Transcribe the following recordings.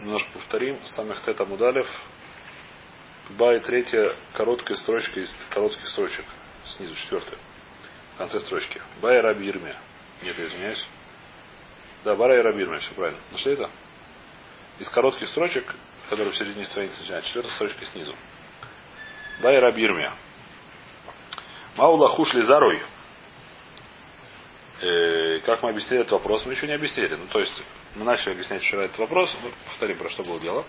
немножко повторим. Самых тета мудалев. Ба и третья короткая строчка из коротких строчек. Снизу четвертая. В конце строчки. Ба и раби Ирме. Нет, я извиняюсь. Да, Бара и раби Ирме, все правильно. Нашли это? Из коротких строчек, которые в середине страницы начинают, четвертая строчка снизу. Ба и раби Ирме. Маула хушли зарой. Э, как мы объяснили этот вопрос, мы еще не объяснили. Ну, то есть, мы начали объяснять вчера этот вопрос. Мы повторим, про что было дело.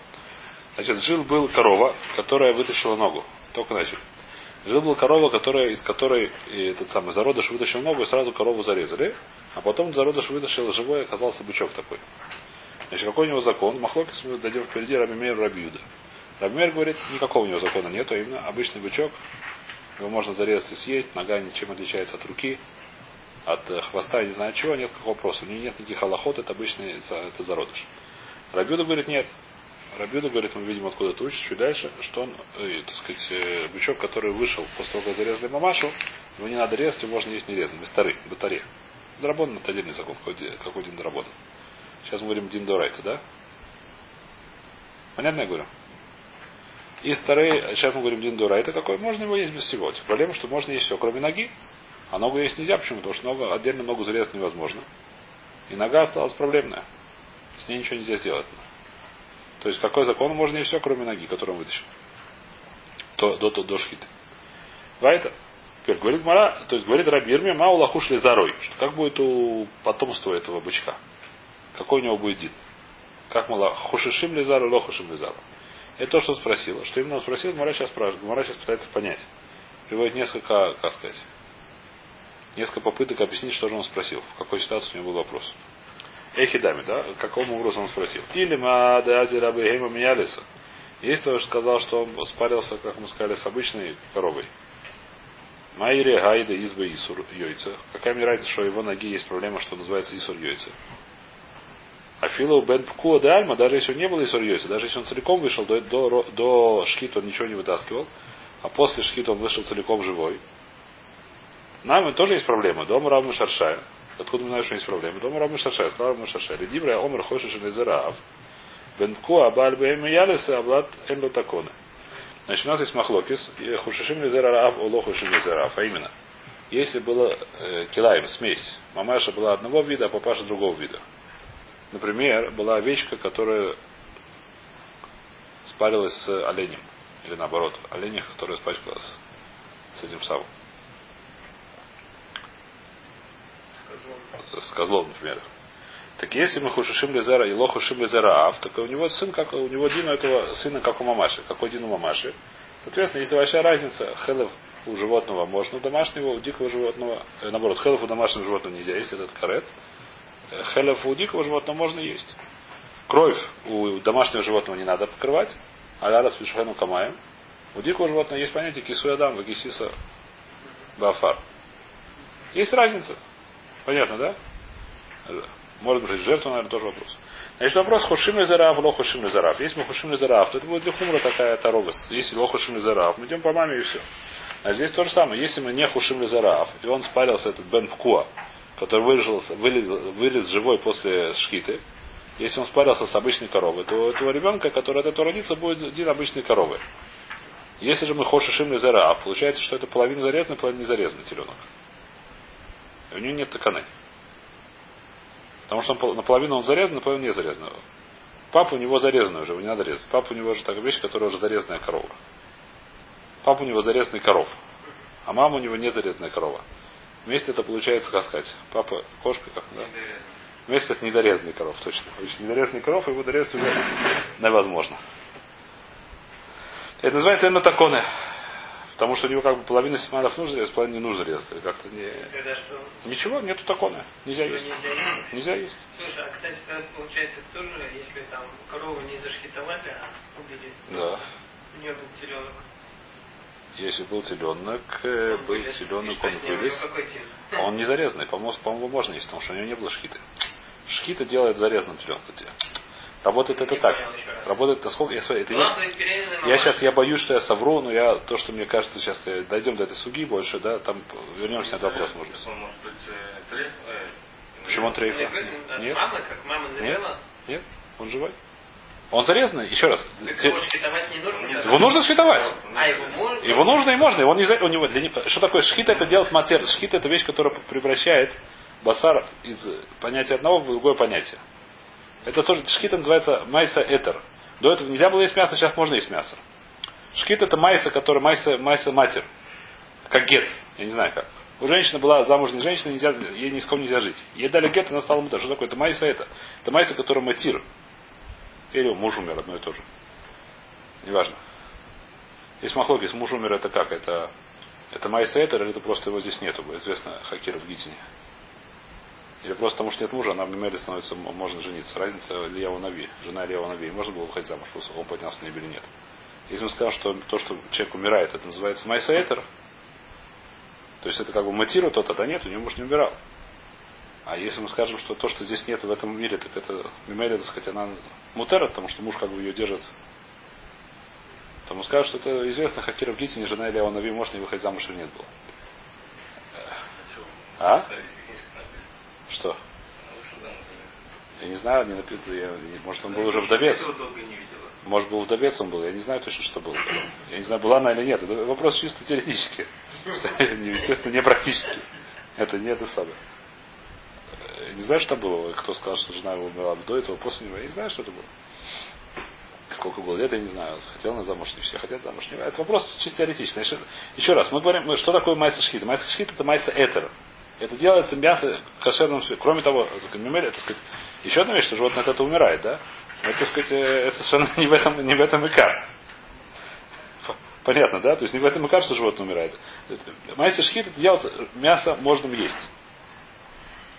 Значит, жил был корова, которая вытащила ногу. Только начали. Жил был корова, которая, из которой и этот самый зародыш вытащил ногу, и сразу корову зарезали. А потом зародыш вытащил живой, оказался бычок такой. Значит, какой у него закон? Махлокис мы дойдем впереди Рабимер Рабиуда. Рабимер говорит, никакого у него закона нет, а именно обычный бычок, его можно зарезать и съесть, нога ничем отличается от руки, от э, хвоста, не знаю чего, нет какого вопроса. У него нет никаких аллоход, это обычный это зародыш. Рабиуда говорит, нет. Рабиуда говорит, мы видим откуда ты учишь, чуть дальше, что он, э, так сказать, э, бычок, который вышел после того, как зарезали мамашу, его не надо резать, его можно есть нерезанным, без тары, батаре. Драбон это отдельный закон, какой, дин драбон. Сейчас мы говорим дин дорайта, да? Понятно я говорю? И старые, сейчас мы говорим дин дорайта какой, можно его есть без всего. Проблема, что можно есть все, кроме ноги. А ногу есть нельзя, почему? Потому что ногу, отдельно ногу зарезать невозможно. И нога осталась проблемная. С ней ничего нельзя сделать. То есть какой закон можно и все, кроме ноги, которую он вытащил. То, до, до, до шхиты. Вайта. Теперь говорит Мара, то есть говорит Рабирми, Мау лахушли зарой. Что как будет у потомства этого бычка? Какой у него будет дин? Как мало хушишим ли зару, лохушим ли зару? Это то, что он. Что именно спросил, Мара сейчас. Мара сейчас пытается понять. Приводит несколько, как сказать, несколько попыток объяснить, что же он спросил, в какой ситуации у него был вопрос. Эхидами, да? Какому образом он спросил? Или Маадази Рабы Хейма менялись. Есть кто сказал, что он спарился, как мы сказали, с обычной коровой. Майре Гайда Изба Исур Йойца. Какая мне разница, что его ноги есть проблема, что называется Исур Йойца. А Филу Бен Пкуа де даже если он не был Исур Йойца, даже если он целиком вышел до, до, до шкита, он ничего не вытаскивал, а после шкита он вышел целиком живой, нам тоже есть проблема. Дома Равмы Шаршая. Откуда мы знаем, что есть проблема? Дома Равмы Шаршая. Сказал Равмы Шаршая. Лидибра Омар Хошиш Незераав. Бенку Абаль Бэм Ялиса Аблат Энло Такона. Значит, у нас есть махлокис. Хушишим Незераав Оло Хушим Незераав. А именно, если было э, килаем, смесь, мамаша была одного вида, а папаша другого вида. Например, была овечка, которая спарилась с оленем. Или наоборот, оленя, которая испачкалась с этим самым. С козлом, например. Так если мы хушишим лизера и лохушим лизера ав, так у него сын, как у него Дина этого сына, как у мамаши. Какой Дин у мамаши? Соответственно, есть большая разница. Хелев у животного можно, у домашнего, у дикого животного, э, наоборот, хелев у домашнего животного нельзя есть, этот карет. Э, хелев у дикого животного можно есть. Кровь у домашнего животного не надо покрывать, а рада с камаем. У дикого животного есть понятие кисуядам, вагисиса бафар. Есть разница. Понятно, да? Может быть, жертва, наверное, тоже вопрос. Значит, вопрос хушим ли зараф, ло ли зараф. Если мы хушим ли зараф, то это будет для хумра такая тарогас. Если ло хушим ли зараф, мы идем по маме и все. А здесь то же самое. Если мы не хушим ли зараф, и он спарился, этот Бен Пкуа, который вылез, вылез, вылез живой после шкиты, если он спарился с обычной коровой, то у этого ребенка, который от этого родится, будет один обычной коровы. Если же мы хошишим ли зараф, получается, что это половина зарезанный, половина не зарезанный теленок. И у него нет таканы. Потому что он, наполовину он зарезан, наполовину не зарезан. Папа у него зарезанный уже, его не надо резать. Папа у него же такая вещь, которая уже зарезанная корова. Папа у него зарезанный коров. А мама у него не зарезанная корова. Вместе это получается, как сказать, папа кошка, как, да? Вместе это недорезанный коров, точно. Недорезанный коров, его дорезать уже невозможно. Это называется эмнотаконы. Потому что у него как бы половина симанов нужно резать, половина не нужно резать. Или как-то не... Ничего, нету такого. Нельзя есть. Нельзя есть. Нельзя есть. Слушай, а кстати, тогда получается тоже, если там корову не зашхитовали, а убили. Да. У нее был теленок. Если был теленок, э, он был вылез, теленок, он вылез. Он не зарезанный, по-моему, можно есть, потому что у него не было шхиты. Шхита делает зарезанным теленка. Работает это так. Работает это сколько? Я, это вещь, я сейчас я боюсь, что я совру, но я то, что мне кажется, сейчас дойдем до этой суги больше, да, там вернемся на этот вопрос, может быть. Э, э, Почему он трейф? Нет? Нет? Нет? Он живой? Он зарезанный, еще раз. Так его шхитовать не нужно? Его нужно шхитовать. А, его можно? Его нужно и можно. Не, за- у него, для что такое шхита? Это делать матер. Шхита это вещь, которая превращает басар из понятия одного в другое понятие. Это тоже шхита называется майса этер. До этого нельзя было есть мясо, сейчас можно есть мясо. Шхит это майса, который майса, майса матер. Как гет. Я не знаю как. У женщины была замужняя женщина, нельзя, ей ни с кем нельзя жить. Ей дали гет, она стала мутар. Что такое? Это майса это. Это майса, который матир. Или муж умер, одно и то же. Неважно. Есть махлокис, муж умер, это как? Это, это майса это, или это просто его здесь нету? Известно Хакира в Гитине. Или просто потому что нет мужа, она в Мемеле становится, можно жениться. Разница Ильяу Нави, жена Ильяу Нави. Можно было выходить замуж, просто он поднялся на небе или нет. Если мы скажем, что то, что человек умирает, это называется майса этер, то есть это как бы мотиру, то тогда нет, у него муж не умирал. А если мы скажем, что то, что здесь нет в этом мире, так это Мемеле, так сказать, она мутера, потому что муж как бы ее держит то мы скажем, что это известно, Хакира в Гитине, жена Ильяу Нави, может не выходить замуж или нет было. А? Что? Я не знаю, не написано, я, может он был уже вдовец. Может был вдовец он был, я не знаю точно, что был. Я не знаю, была она или нет. Это вопрос чисто теоретический. Естественно, не практически. Это не это самое. Э, Я не знаю, что было. Кто сказал, что жена его умерла до этого, после него. Я не знаю, что это было. Сколько было лет, я не знаю. Хотел на замуж, не все хотят замуж. Это вопрос чисто теоретический. Еще раз, мы говорим, что такое майса шхит? Майса шхит это майса этер. Это делается мясо кошерным Кроме того, мемель, это, сказать, еще одна вещь, что животное от этого умирает, да? Но, это, сказать, э, это совершенно не в этом, не в этом и кар. П- Понятно, да? То есть не в этом и кар, что животное умирает. Майса шхит это делать мясо можно есть.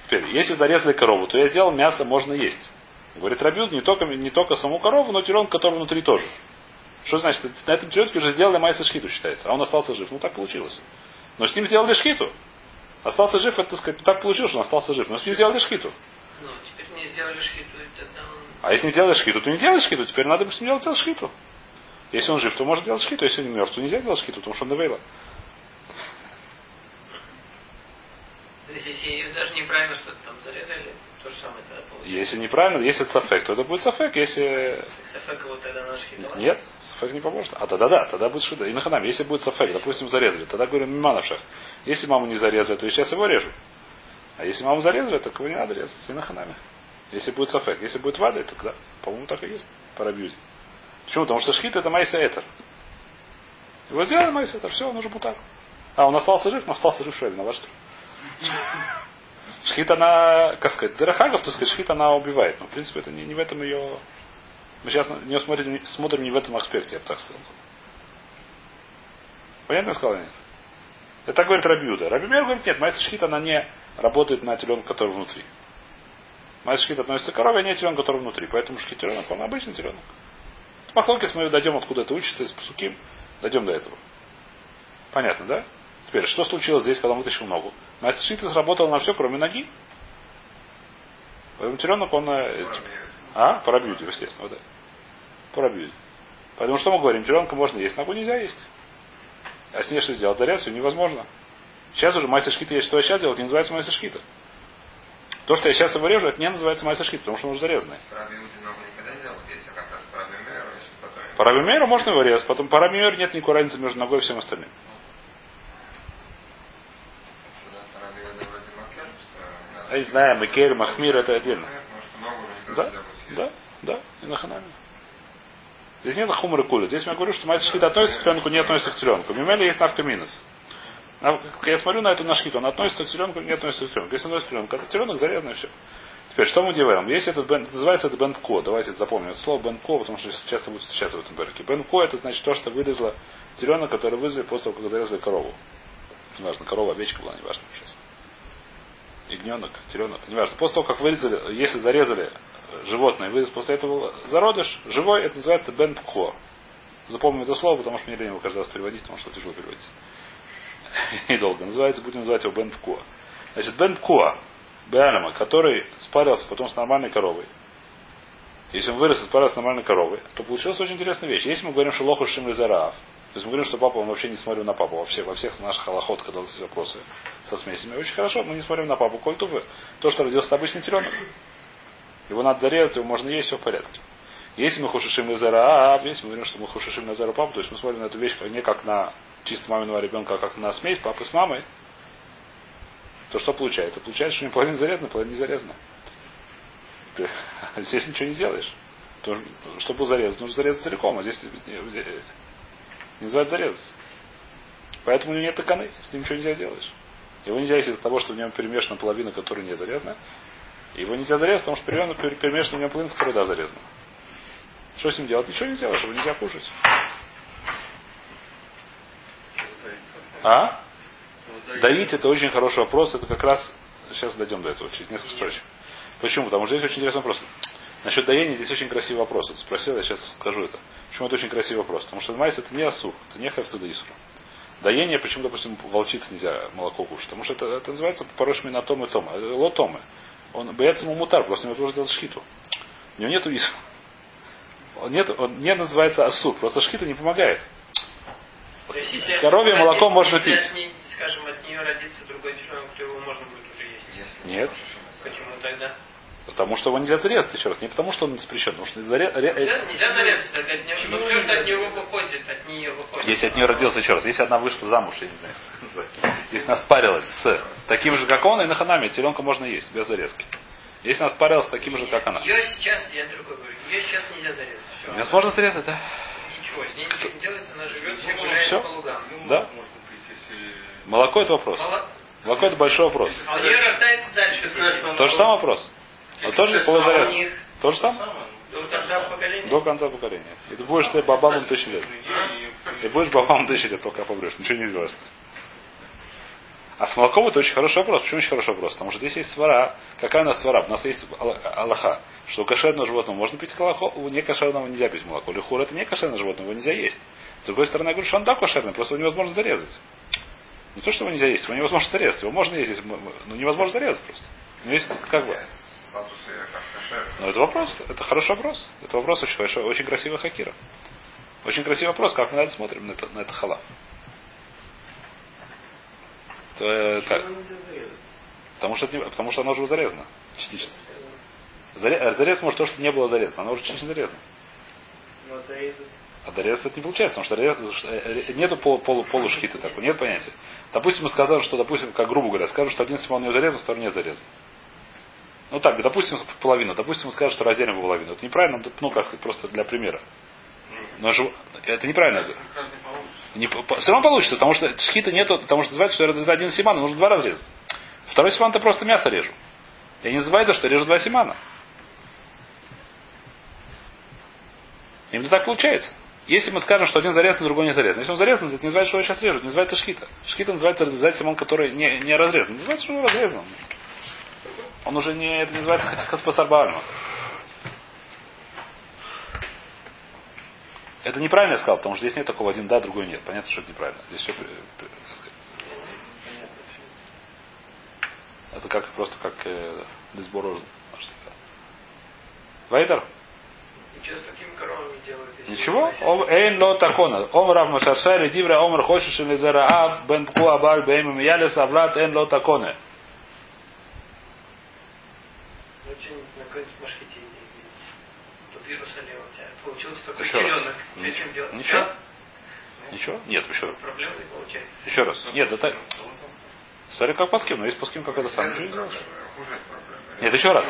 Теперь, если зарезали корову, то я сделал мясо можно есть. Говорит Рабют, не только, не только саму корову, но теленок, который внутри тоже. Что значит? На этом теленке уже сделали майса шхиту, считается. А он остался жив. Ну так получилось. Но с ним сделали шхиту. Остался жив, это так сказать, так получилось, что он остался жив. Но с ним сделали шхиту. Ну, теперь не сделали шхиту, тогда он... А если не делаешь шхиту, то не делаешь шхиту. Теперь надо бы с ним делать делать шхиту. Если он жив, то может делать шхиту. Если он мертв, то нельзя делать шхиту, потому что он навейла. То есть, если даже неправильно что-то там зарезали, то же самое тогда получается. Если неправильно, если сафек, то это будет сафек. Если Сафек его тогда надо шхитовать? Нет, сафек не поможет. А тогда да, тогда будет шида. И на ханам, если будет сафек, допустим, зарезали, тогда говорим миманавшах. Если маму не зарезали, то я сейчас его режу. А если маму зарезали, то его не надо резать. И на ханаме. Если будет сафек. Если будет вада, то да. По-моему, так и есть. Парабьюзи. Почему? Потому что шхит это майса этер. Его сделали майса этер, все, он уже бутар. А, он остался жив, но остался жив, я виноват, что? Шхит она, как сказать, Дерахагов, так сказать, шхит она убивает. Но, в принципе, это не, не в этом ее... Мы сейчас на нее смотрим, смотрим не в этом аспекте, я бы так сказал. Понятно я сказал нет? Это говорит Рабиуда. Рабимер говорит, нет, майса шхит, она не работает на теленка, который внутри. Майса шхит относится к корове, а не теленок, который внутри. Поэтому шхит теленок, он обычный теленок. Махлокис мы дойдем, откуда это учится, из псуким, дойдем до этого. Понятно, да? Теперь, что случилось здесь, когда он вытащил ногу? Шхит сработал на все, кроме ноги. Поэтому теленок, он... э, а? Парабьюти, естественно, да. Парабьюти. Поэтому что мы говорим? Теленка можно есть, ногу нельзя есть. А с ней что сделать? Ее невозможно. Сейчас уже майса шкита есть, что я сейчас делать, не называется майса шкита. То, что я сейчас его режу, это не называется майса шкита, потому что он уже зарезанный. Правый Иуди ногу никогда не делал, если как раз правый мэр, если потом... По Рабимеру можно его резать, потом по Рабимеру нет никакой разницы между ногой и всем остальным. Правый Иуди вроде макер, что не надо... Я не знаю, Микель, Махмир, это отдельно. Да, да, да, и на ханаме. Здесь нет хумры куля. Здесь я говорю, что майса шкита относится к теленку, не относится к теленку. Мимели есть навка минус. Я смотрю на эту на шкиту, он относится к теленку, не относится к теленку. Если относится к теленку, это теленок зарезанный, все. Теперь, что мы делаем? Есть этот бен, называется это бенко. Давайте запомним. Это слово бенко, потому что часто будет встречаться в этом береке. Бенко это значит то, что вылезло теленок, который вылезли после того, как зарезали корову. Неважно, корова, овечка была, неважно сейчас. Ягненок, теленок, неважно. После того, как вырезали, если зарезали животное, вылез после этого зародыш, живой, это называется бенко. Запомним это слово, потому что мне лень его каждый раз переводить, потому что тяжело переводить. Недолго. Называется, будем называть его бенко. Значит, бенко, Беалема, который спарился потом с нормальной коровой, если он вырос и спарился с нормальной коровой, то получилась очень интересная вещь. Если мы говорим, что лоху шим зараав, то есть мы говорим, что папа, он вообще не смотрел на папу во всех, во всех наших аллахот, когда у нас есть вопросы со смесями. Очень хорошо, мы не смотрим на папу. Коль туфы, то, что родился обычный теленок. Его надо зарезать, его можно есть, все в порядке. Если мы хушишим лазара, если мы говорим, что мы хушишим лазара папу, то есть мы смотрим на эту вещь не как на чисто маминого ребенка, а как на смесь папы с мамой, то что получается? Получается, что у него половина зарезана, половина не зарезана. Здесь ничего не сделаешь. То, чтобы был зарез, нужно зарезать целиком, а здесь не называется зарезать. Поэтому у него нет таканы, с ним ничего нельзя сделаешь. Его нельзя из-за того, что в нем перемешана половина, которая не зарезана. Его нельзя зарезать, потому что перемешана в нем половина, которая да зарезана. Что с ним делать? Ничего не сделаешь, его нельзя кушать. А? Давить это очень хороший вопрос. Это как раз сейчас дойдем до этого через несколько строчек. Почему? Потому что здесь очень интересный вопрос. Насчет доения здесь очень красивый вопрос. Вот спросил, я сейчас скажу это. Почему это очень красивый вопрос? Потому что майс это не асур, это не хавсада исур. Доение, почему, допустим, волчице нельзя молоко кушать? Потому что это, это называется порочными на том и том. Лотомы. Он боится ему мутар, просто невозможно сделать шхиту. У него нету ису. Он, нет, он не называется асур, просто шхита не помогает. Коровье молоко можно пить. От ней, скажем, от нее родится другой ребенок, то его можно будет уже есть. Нет. Почему тогда? Потому что его нельзя зарезать еще раз. Не потому, что он запрещен, потому что ре- Нельзя, нельзя зарезать, так от него, но все, что от него выходит, от нее выходит. Если от нее родился еще раз, если одна вышла замуж, я не знаю, если она спарилась с таким же, как он, и на ханаме, теленка можно есть, без зарезки. Если она спарилась с таким же, как она. Ее сейчас, я другой говорю, ее сейчас нельзя зарезать. Все. Невозможно зарезать, да? Ничего, с ней ничего не делает, она живет, все Ну, гуляет всё. по лугам. Да? Можно пить, если... Молоко это вопрос. Молоко это большой вопрос. А у нее рождается дальше. То же самый вопрос. Но тоже Если полная А у зарезка. них То же самое? До конца поколения? До конца поколения. И ты будешь ты бабамом тысячу лет. И будешь бабамом тысячу лет, пока побрешь. Ничего не сделаешь. А с молоком это очень хороший вопрос. Почему очень хороший вопрос? Потому что здесь есть свара. Какая у нас свара? У нас есть алла- Аллаха. Что кошерного животного можно пить молоко, у некошерного нельзя пить молоко. Лихур это не кошерное животное, его нельзя есть. С другой стороны, я говорю, что он да кошерный, просто его невозможно зарезать. Не то, что его нельзя есть, его невозможно зарезать. Его можно есть, но невозможно зарезать просто. Ну, есть как бы. Статус ее как кошер. Но это вопрос, это хороший вопрос. Это вопрос очень хорошо, очень красивый хакира. Очень красивый вопрос, как мы на это смотрим, на это, на это халав. То, э, так, потому, что потому что оно уже зарезано. Частично. Заре- э, зарез может то, что не было зарезано. Оно уже частично зарезано. А дорез это не получается, потому что дорез- потому что, э, э, нету полу, полу, полушхиты такой, нет понятия. Допустим, мы сказали, что, допустим, как грубо говоря, скажем, что один симон не зарезан, второй не зарезан. Ну так, допустим, половину. Допустим, мы скажем, что разделим половину. Это неправильно, ну, как сказать, просто для примера. Но же, это неправильно. Не, все равно получится, потому что шхита нету, потому что называется, что я разрезаю один симан, нужно два разрезать. Второй симан ты просто мясо режу. И не называется, что я режу два симана. Именно так получается. Если мы скажем, что один зарезан, другой не зарезан. Если он зарезан, это не называется, что его сейчас режут. Не называется шхита. Шхита называется разрезать симон, который не, не разрезан. Не называется, что он разрезан. Он уже не, это не называется хаспасарбальма. Это неправильно я сказал, потому что здесь нет такого один да, другой нет. Понятно, что это неправильно. Здесь все, это как просто как э, лесборо. Вайдер? И что с такими коровами делают? Ничего. Ом- Эйн ло такона. Ом рав машаршай дивра омр хочешь или зараа бен пку абаль бейм ялес авлад эйн ло таконе. Ну, что-нибудь на какой-нибудь машкете Тут Иерусалим у тебя получился такой Еще раз. теленок. Ним делать? Ничего. Всё? Ничего? Нет, еще раз. Проблемы не получается. Еще раз. Нет, это... Смотри, как паским, но есть паским, как это сам. Ничего. Нет, еще раз.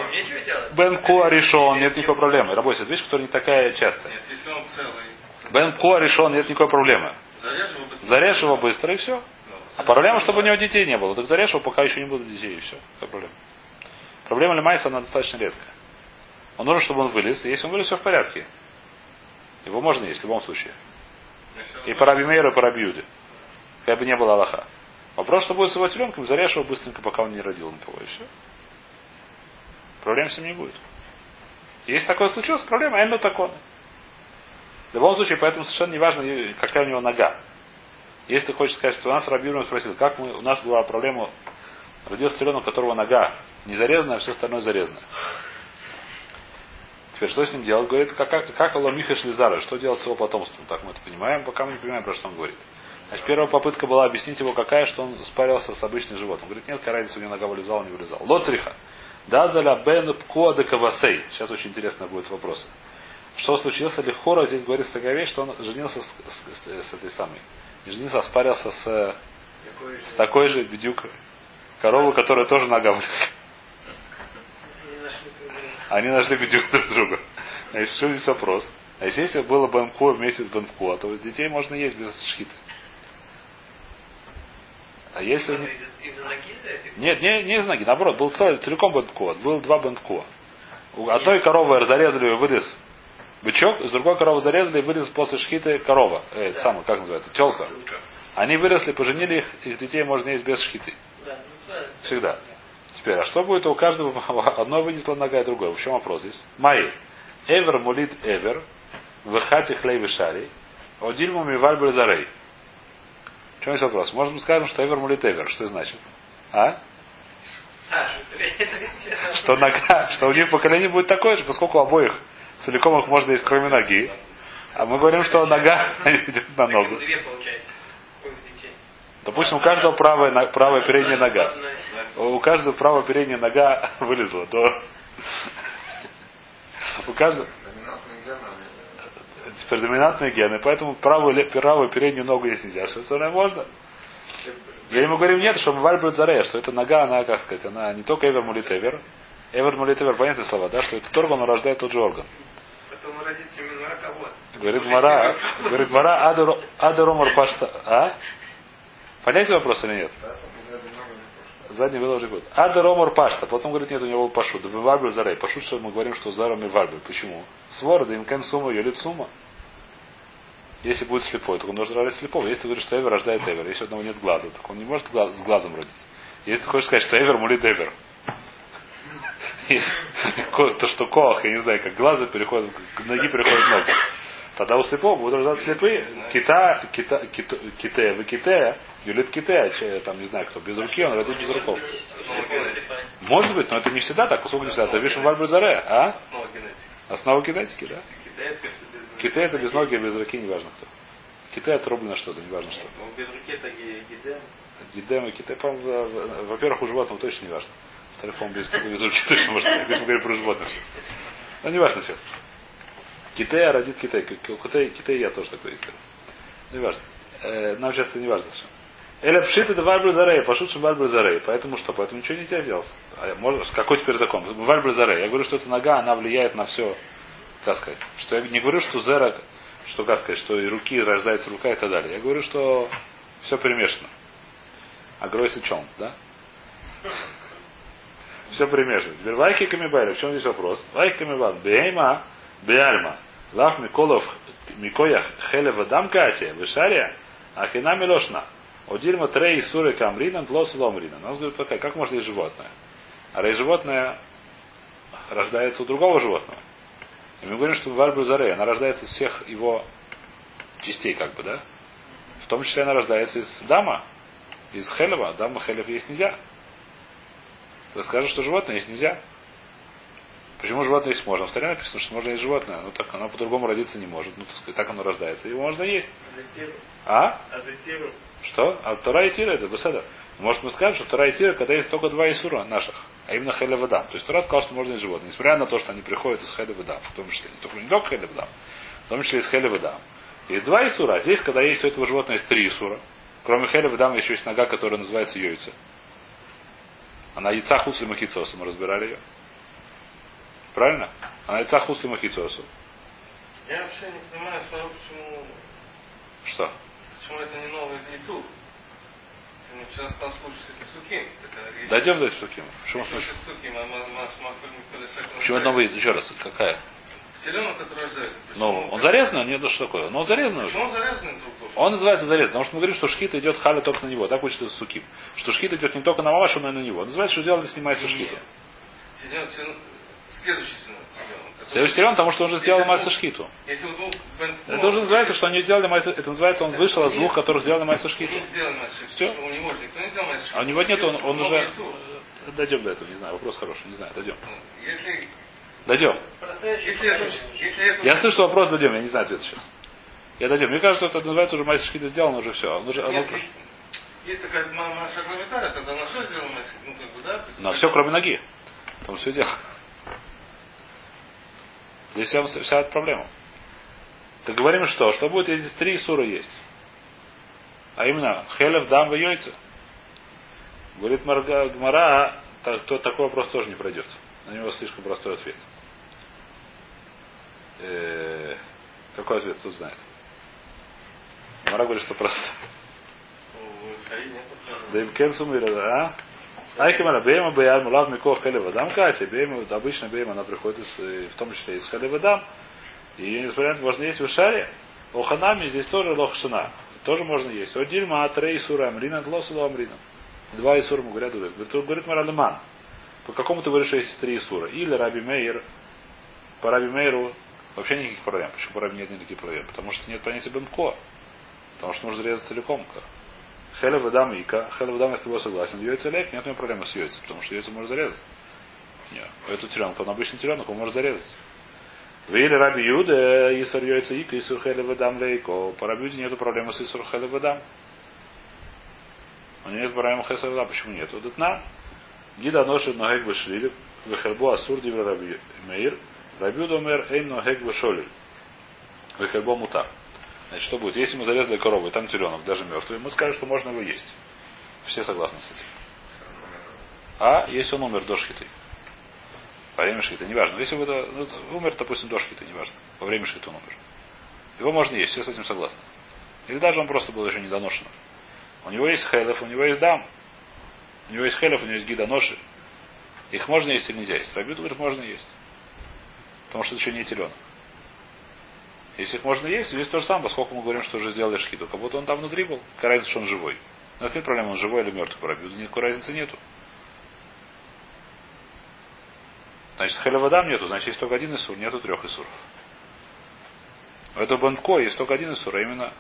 Делать. Бен Куа решен, нет никакой проблемы. Работает вещь, которая не такая частая. Нет, если он целый, Бен Куа решен, нет никакой проблемы. зарежь его быстро. Зарежь его быстро и все. А проблема, чтобы у него детей не было. Так зарежь его, пока еще не будет детей, и все. Какая проблема? Проблема Лемайса, она достаточно редкая. Он нужен, чтобы он вылез. И если он вылез, все в порядке. Его можно есть в любом случае. И по Раби Мейру, и по Раби Юде. Как бы не было Аллаха. Вопрос, что будет с его теленком, зарежь его быстренько, пока он не родил никого, и все. Проблем с ним не будет. Если такое случилось, проблема, а такое. В любом случае, поэтому совершенно не важно, какая у него нога. Если ты хочешь сказать, что у нас Рабиурин спросил, как мы, у нас была проблема, родился теленок, у которого нога не зарезана, а все остальное зарезано. Теперь что с ним делать? Говорит, как, как, как Аламиха Шлизара, что делать с его потомством? Так мы это понимаем, пока мы не понимаем, про что он говорит. Значит, первая попытка была объяснить его, какая, что он спарился с обычным животным. Он говорит, нет, какая разница, у него нога вылезала, не вылезала. Лоцриха. Да заля бен пкоа де кавасей. Сейчас очень интересно будет вопрос. Что случилось? Лихора здесь говорится такая вещь, что он женился с, с- с- с этой самой. Не женился, а спарился с, Такой же. с такой же бедюк коровы, которая тоже нога вылезла. Они нашли бедюк друг друга. Значит, что здесь вопрос? А если если было бенко вместе с бенко, то детей можно есть без шхиты. А если... Из- ноги? Нет, не, не из ноги, наоборот, был целый, целиком бендко. Было два бендко. У одной коровы зарезали и вылез бычок, с другой коровы зарезали и вылез после шхиты корова. Э, это самое, как называется, телка. Они выросли, поженили их, их детей можно есть без шхиты. Да, ну да. Всегда. Теперь, а что будет у каждого? Одно вынесло нога, и другое. В чем вопрос здесь? Мои. Эвер мулит эвер. Вехати хлей вишари. Одильму миваль зарей. В чем есть вопрос? Может мы скажем, что эвер мулит эвер. Что это значит? А? Что нога, что у них поколение будет такое же, поскольку у обоих целиком их можно есть, кроме ноги. А мы говорим, что нога идет на ногу. Две получается. У их детей. Допустим, у каждого правая, правая передняя нога. У каждого правая передняя нога вылезла. То... У каждого... Теперь доминантные гены, поэтому правую, правую переднюю ногу есть нельзя. Что остальное можно? Я ему говорю, нет, что Мваль будет зарея, что эта нога, она, как сказать, она не только эвер мулит эвер. Эвер мулит эвер, понятные слова, да, что этот орган, он рождает тот же орган. Потом родится именно кого Говорит Мара, говорит Мара, ада ромар пашта, а? Понятие вопрос или нет? Задний выложи будет. Ада ромар пашта. Потом говорит, нет, у него пашут. Да вальбер зарей. Пашут, что мы говорим, что заром и вальбер. Почему? Свора, им кен сумма, юлит сумма. Если будет слепой, то он должен рождать слепого. Если ты говоришь, что Эвер рождает Эвер, если у одного нет глаза, так он не может с глазом родить. Если ты хочешь сказать, что Эвер мулит Эвер, то что Коах, я не знаю, как глаза переходят, ноги переходят ноги. Тогда у слепого будут рождаться слепые. Кита, кита, кита, китея, вы китея, юлит китея, че- там не знаю кто, без руки, он родит без руков. Может быть, но это не всегда так, поскольку не всегда. Это вишен вальбер заре, а? Основа генетики, да? Китай это, без ноги, без руки, неважно кто. Китай отрублено что-то, неважно что. Ну, без руки это гидем. Гидем и Китай, по-моему, в- в- во-первых, у животного точно не важно. Во-вторых, по-моему, без, без руки точно можно если мы говорим про животных. Но не важно сейчас. Китай родит Китай. Китай, Китай я тоже такой искал. Не важно. Э, нам сейчас это не важно. совершенно. Эля пшит это вальбр зарей, пошут вальбр зарей. Поэтому что? Поэтому ничего нельзя сделать. А какой теперь закон? Вальбр зарей. Я говорю, что эта нога, она влияет на все, как сказать. Что я не говорю, что зера, что как сказать, что и руки рождается рука и так далее. Я говорю, что все перемешано. А гройс и чон, да? Все примешано. Теперь вайки камибайля. В чем здесь вопрос? Вайки камибайля. Бейма, беальма. Лав Миколов, Микоях, Хелева Дамкатия, Вишария, Ахина Милошна. Одильма Трей Суры Камрина, Тлос Ломрина. Нас говорит, такая, как может есть животное? А рей животное рождается у другого животного. И мы говорим, что Вальбу Зарей, она рождается из всех его частей, как бы, да? В том числе она рождается из дама, из Хелева. Дама Хелев есть нельзя. Ты скажешь, что животное есть нельзя. Почему животное есть можно? В Таре написано, что можно есть животное. Ну так оно по-другому родиться не может. Ну, так, сказать, так оно рождается. Его можно есть. А? А затем Что? А Тора и Тира это беседа. Может мы скажем, что Тора и Тира, когда есть только два Исура наших, а именно Вода. То есть Тора сказал, что можно есть животное. Несмотря на то, что они приходят из Хеле Вода, в том числе. Не только, не только Хеле Вода, в том числе из Вода. Есть два Исура, а здесь, когда есть у этого животного, есть три Исура. Кроме Вода еще есть нога, которая называется Йойца. Она яйца хусли махицоса, мы разбирали ее. Правильно? Она яйца хусли махицосу. Я вообще не понимаю, что, почему, Что? почему это не новое яйцу. Ты мне вчера сказал, что лучше с суким. Это Дойдем до Суким. Почему, Если с суким, а почему это новый Еще раз, какая? Теленок, который рождается. Ну, он зарезанный, нет, ну что такое? Ну, он зарезанный уже. Почему он зарезанный друг? Он называется зарезанный, потому что мы говорим, что шхита идет халя только на него. Так учится суким. Что шхита идет не только на мамашу, но и на него. Называется, что сделали, снимается шхита. Следующий который- Следующий теленок, потому что он же сделал майса шхиту. Если был Бен- Это уже называется, что они сделали майса... Это называется, он вышел из двух, которых сделали майса шхиту. Всё. У него же никто не сделал майса А у него нет, он, он уже... Дойдем до этого, не знаю, вопрос хороший, не знаю, дойдем. Если, Дойдем. если это, если это Я слышу, что вопрос дойдем, я не знаю ответ сейчас. Я дойдем. Мне кажется, это называется уже майса шхита сделано, уже все. Он уже, Нет, есть, есть такая наша главитария, тогда на что сделано майса? Ну, как бы, да? На все, кроме ноги. Там все дело. Здесь вся, вся эта проблема. Так говорим что? Что будет, если три сура есть? А именно, хелев, дам, яйца. Говорит Марга, Гмара, так, то, такой вопрос тоже не пройдет. На него слишком простой ответ. Э, какой ответ тут знает? Мара говорит, что просто. Да им кенсум а? Айкимара бейма бейар мулав микох хелев адам кати. Бейма, обычно бейма, она приходит из, в том числе из хелев адам. И несмотря на можно есть в шаре. Оханами здесь тоже лохшина. Тоже можно есть. Одильма атрей сура амрина, длосу амрина. Два Исура ему говорят, говорит Маралиман. По какому ты говоришь, что есть три Исура? Или Раби Мейер, по Раби Мейеру вообще никаких проблем. Почему по Раби нет никаких проблем? Потому что нет понятия Бемко. Потому что нужно резать целиком. Хелев Адам Ика. Хелев Адам, я с тобой согласен. Йойца лек, нет у него проблемы с Йойцем, потому что Йойца может зарезать. Нет. Эту теленку, он обычный теленок, он может зарезать. Или Раби Юда, Исур Йойца Ика, Исур Хелев Адам Лейко. По Раби Юде нету проблемы с Исур Хелев Адам. У него нет проблемы Хесавда, почему нет? Вот это Гида ношит ногек бешлили, вехербо асур дивра раби мейр, раби домер эйн ногек бешолиль. Вехербо мутар. Значит, что будет? Если мы зарезали корову, и там теленок, даже мертвый, мы скажем, что можно его есть. Все согласны с этим. А если он умер до шхиты? Во время шхиты, неважно. Если бы это, ну, умер, допустим, до шхиты, неважно. Во время шхиты он умер. Его можно есть, все с этим согласны. Или даже он просто был еще недоношен. У него есть хелев, у него есть дам. У него есть хелев, у него есть гидоноши. Их можно есть или нельзя есть? Рабют говорит, можно есть. Потому что это еще не теленок. Если их можно есть, здесь то же самое, поскольку мы говорим, что уже сделали шхиту. Как будто он там внутри был. Какая разница, что он живой. У нас нет проблемы, он живой или мертвый рабиуду. Никакой разницы нету. Значит, хелевадам нету, значит, есть только один исур, нету трех исуров. У этого бандко есть только один исур, а именно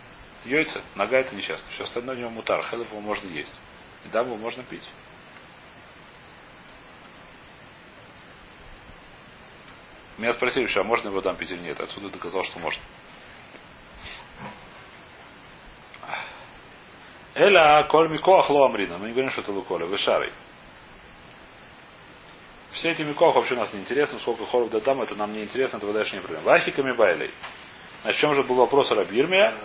Яйца, нога это несчастно. Все остальное у него мутар. Хелев его можно есть. И дам его можно пить. Меня спросили, что а можно его дам пить или нет. Отсюда доказал, что можно. Эля коль микоах ло. Мы не говорим, что это луколя. Вы шарой. Все эти микох вообще нас не интересно. Сколько хоров дадам, это нам не интересно. Это дальше не проблема. Вахиками байлей. На чем же был вопрос о Рабирме?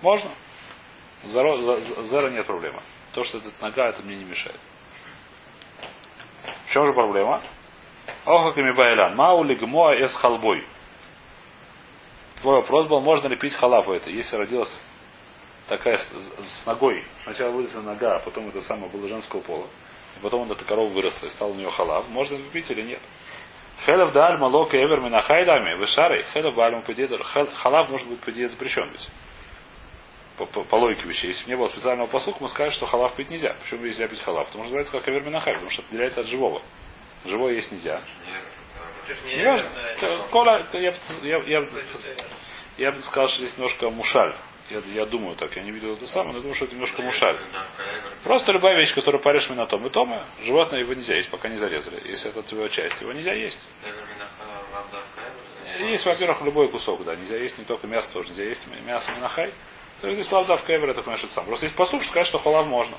Можно. Зеро, за, зера нет проблемы. То, что это нога, это мне не мешает. В чем же проблема? Охаками байлян. Маули гмоа эс халбой. Твой вопрос был, можно ли пить халаву это, если родилась такая с, с ногой. Сначала выросла нога, а потом это самое было женского пола. И потом эта корова выросла и стал у нее халав. Можно ли пить или нет? Хелев да альма лока эвер минахайдами. Вы шары. Хелев да альма Халав может быть, по идее, запрещен ведь по, по, по логике вещей. Если бы не было специального послуга, мы скажем, что халав пить нельзя. Почему нельзя пить халав? Потому что называется как аверминахай, потому что отделяется от живого. Живое есть нельзя. Не важно. Кола, я, я, я, я бы сказал, что здесь немножко мушаль. Я, я думаю так, я не видел это самое, но думаю, что это немножко мушаль. Просто любая вещь, которую паришь на том и том, животное его нельзя есть, пока не зарезали. Если это его часть, его нельзя есть. Есть, во-первых, любой кусок, да. Нельзя есть не только мясо тоже, нельзя есть мясо минахай. То есть здесь лавдавка эвер, это это сам. Просто есть послуг, сказать, что халав можно.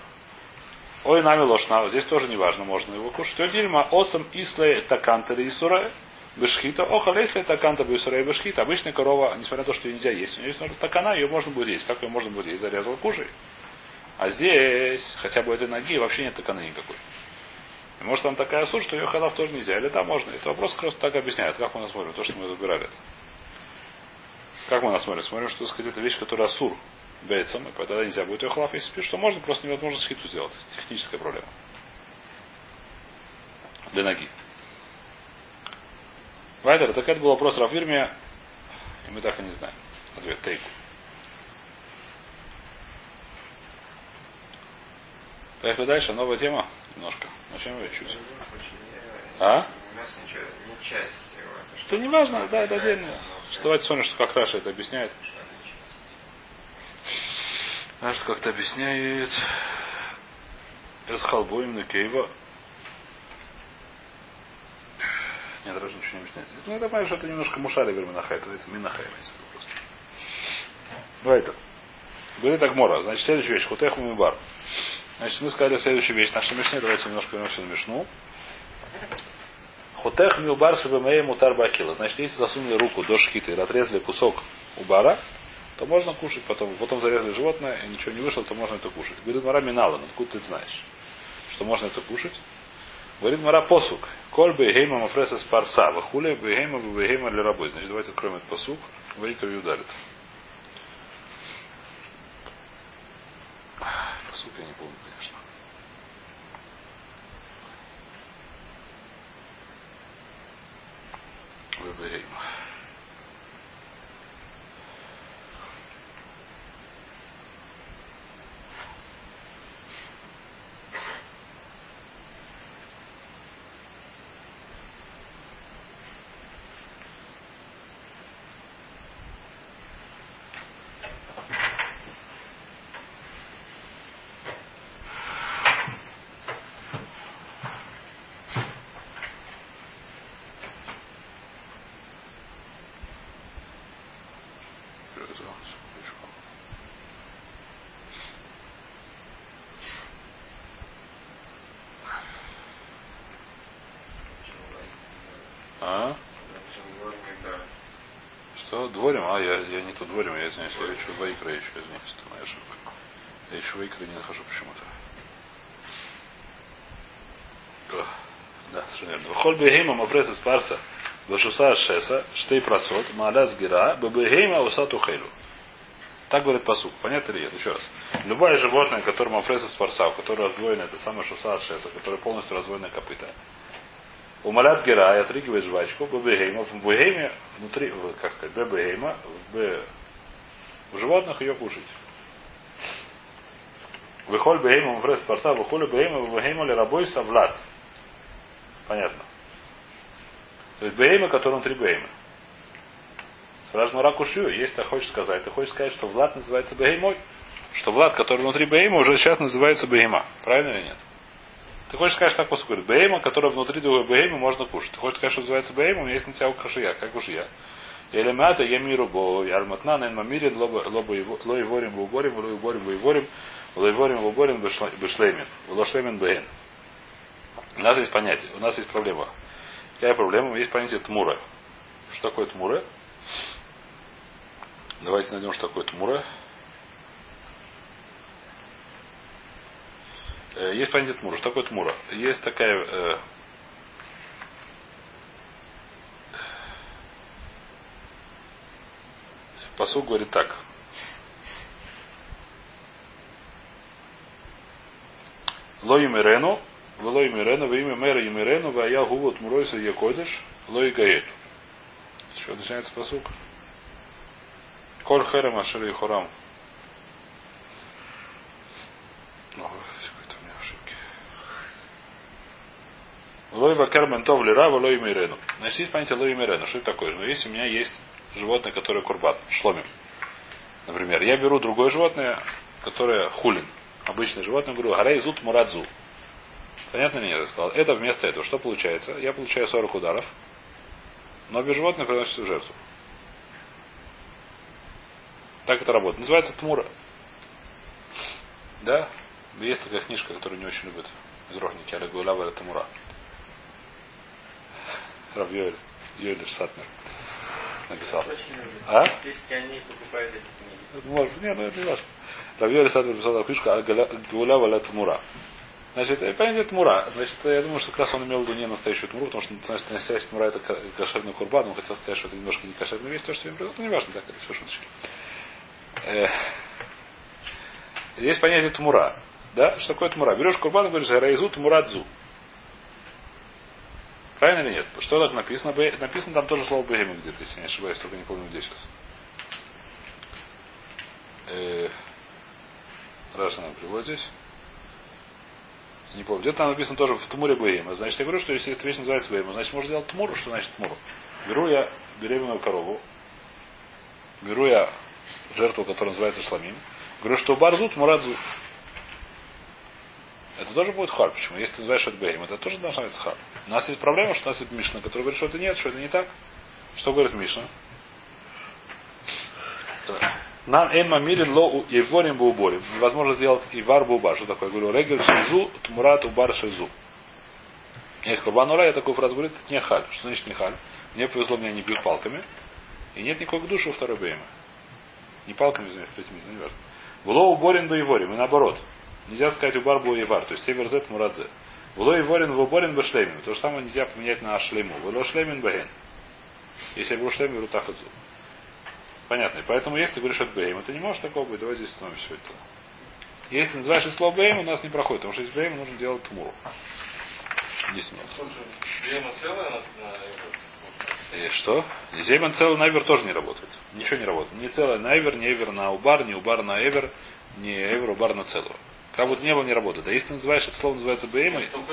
Ой, нами ложна. Здесь тоже не важно, можно его кушать. Ой, дильма, осам исле таканта исура бешхита. Оха, если таканта бешхита и бешхита. Обычная корова, несмотря на то, что ее нельзя есть, у нее есть такана, ее можно будет есть. Как ее можно будет есть? Зарезал, кушай. А здесь, хотя бы этой ноги, вообще нет таканы никакой. И может там такая суть, что ее халав тоже нельзя. Или там можно. Это вопрос просто так объясняет. Как мы смотрим, то, что мы выбирали. Как мы нас смотрим? Что сказать, это вещь, которая асур бейцем, и тогда нельзя будет ее хлаф. Если пишет, что можно, просто невозможно схиту сделать. Техническая проблема. Для ноги. Вайдер, так это был вопрос Рафирме, и мы так и не знаем. Ответ тейк. Поехали дальше. Новая тема. Немножко. Начнем ее чуть. А? Это не важно, да, это отдельно. Что давайте смотрим, что как Раша это объясняет. Раша как-то объясняет. Из халбоим на кейва. Нет, даже ничего не объясняет. Ну, это понимаешь, что это немножко мушали верминахай, это минахай. Давайте. Говорит Агмора. Значит, следующая вещь. Хутех мумибар. Значит, мы сказали следующую вещь. Наша Мишне, давайте немножко вернемся на Мишну. Хотех миубар шабамея мутар бакила. Значит, если засунули руку до шкиты или отрезали кусок убара, то можно кушать потом. Потом зарезали животное, и ничего не вышло, то можно это кушать. Говорит Мара Минала, откуда ты знаешь, что можно это кушать? Говорит Мара посук. Коль бейгейма мафреса с парса. Вахуле бейгейма бейгейма для рабой. Значит, давайте откроем этот посук. Ваикар Юдарит. Посук я не помню, конечно. Бейгейма. Что? Дворим? А, я, я не то дворим, я извиняюсь, я еще Вайкра еще, извиняюсь, это моя ошибка. Я еще Вайкра не нахожу почему-то. Да, совершенно верно. Холь бегейма мафреса спарса Вашуса шеса, штей просот, маля сгира, бабегейма усату хейлю. Так говорит посук. Понятно ли нет? Еще раз. Любое животное, которое мафреса спарса, у которого раздвоено, это самое шуса шеса, которое полностью раздвоено копыта. Умалят гера и отрыгивает жвачку, бебегейма, в бегейме, внутри, как сказать, бебегейма, в, животных ее кушать. Выхоль бегейма мафреса спарса, выхоль бегейма, бегейма ли рабой совлад. Понятно. То есть бейма, который внутри бейма. Спрашивает Мара Кушью, если ты хочешь сказать, ты хочешь сказать, что Влад называется беймой, что Влад, который внутри бейма, уже сейчас называется бейма. Правильно или нет? Ты хочешь сказать, что так просто говорит. Бейма, которая внутри другой бейма, можно кушать. Ты хочешь сказать, что называется бейма, у меня есть на тебя кашия. Как уж я. Элемата я миру бо ярматна на мамирин ло иворим буборим, ло иворим буиворим, ло иворим буборим бешлемин, ло шлемин бейн. У нас есть понятие, у нас есть проблема. Какая проблема? Есть понятие тмура. Что такое тмура? Давайте найдем, что такое тмура. Э, Есть понятие тмура. Что такое тмура? Есть такая... Э, говорит так. Ло юмирену, вело юмирену, во имя мэра юмирену, во я гувот муройса якодыш, ло и гает. Что начинается посук? Коль херем ашер и хорам. О, какой-то у меня ошибки. Лой вакер ментов лира, лой мирену. Значит, есть понятие лой мирену. Что это такое? Но если у меня есть животное, которое курбан, шломим. Например, я беру другое животное, которое хулин. Обычное животное, говорю, гарей зут мурадзу. Понятно ли? Я сказал. Это вместо этого. Что получается? Я получаю 40 ударов, но без животных приносится в жертву. Так это работает. Называется тмура. Да? Есть такая книжка, которую не очень любят из Рохники, Аля Гулява это Тмура. Рав Йоэль, Йоэль Сатмер написал. Любят. А? Если они покупают эти книги. Может, не, ну это не важно. Рав Йоэль Сатмер написал такую книжку Аля Гулява Аля Тмура. Значит, э, понятие Тмура. Значит, я думаю, что как раз он имел в виду не настоящую Тмуру, потому что значит, настоящая Тмура это кошерный курбан. Он хотел сказать, что это немножко не кошерная вещь, то, что я говорю, ну, не важно, так, это все шуточки. Э, Есть понятие Тмура. Да? Что такое Тмура? Берешь курбан и говоришь, Раизу Тмурадзу. Правильно или нет? Что так написано? Написано там тоже слово Бегема где-то, если не ошибаюсь, только не помню где сейчас. Э, Раша нам приводит. Не помню. Где-то там написано тоже в Тмуре Бейма. Значит, я говорю, что если эта вещь называется Бейма, значит, можно сделать Тмуру. Что значит Тмуру? Беру я беременную корову, беру я жертву, которая называется шламим, говорю, что барзу Тмурадзу. Это тоже будет хар. Почему? Если ты называешь это Бейм, это тоже должна быть хар. У нас есть проблема, что у нас есть Мишна, который говорит, что это нет, что это не так. Что говорит Мишна? Нам эмма мирин ло и ворим бы уборим. Невозможно сделать и вар бы убар. Что такое? Я говорю, регель шизу, тмурат убар шизу. Есть Курбан Ура, я такую фразу говорю, это не халь. Что значит не халь? Мне повезло, меня не бьют палками. И нет никакой души у второй беймы. Не палками, извиняюсь, плетьми, ну не важно. Было уборен бы и ворим, и наоборот. Нельзя сказать убар был и вар, то есть север зет мурадзе. Было и ворин, бы шлемин. То же самое нельзя поменять на шлему. Было шлемин беген. Если я был шлем, беру тахадзу. Понятно. И поэтому, если ты говоришь от бейм, это не можешь такого быть. Давай здесь остановимся все это. Если называешь это слово бейм, у нас не проходит, потому что из бейма нужно делать тмуру. На, на И что? Зейман целый на Эвер тоже не работает. Ничего не работает. Ни целый на Эвер, ни Эвер на Убар, ни Убар на Эвер, ни Эвер Убар на целого. Как будто не было, не работает. А если ты называешь это слово называется Беймой, ну,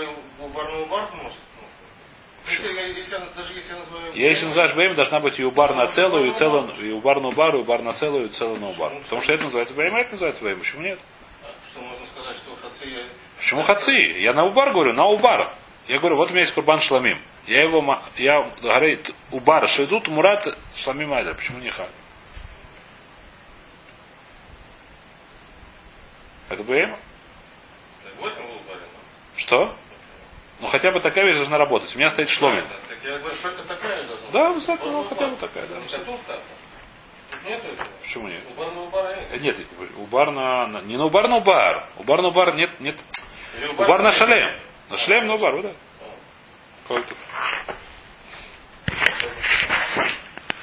Если, называешь Беймой, должна быть и Убар на целую, и целую, и Убар на Убар, и Убар на целую, и целую на Убар. Потому что это называется Беймой, это называется Беймой. Почему нет? А Что можно сказать, что хаци... Почему хаци? Я на Убар говорю, на Убар. Я говорю, вот у меня есть Курбан Шламим. Я его, я говорю, Убар, Шейзут, Мурат, Шламим Айдер. Почему не халь? Это Бейма? Что? Ну хотя бы такая вещь должна работать. У меня стоит шломин. Так Да, быть. высоко, ну, хотя бы такая, да. Ну, так. Почему нет? Нет. Нет, у бар на, на- не на убар на убар. У бар на убар нет, нет. У У бар на нет. шалем. На шлем на убар, да. А. Какой тут?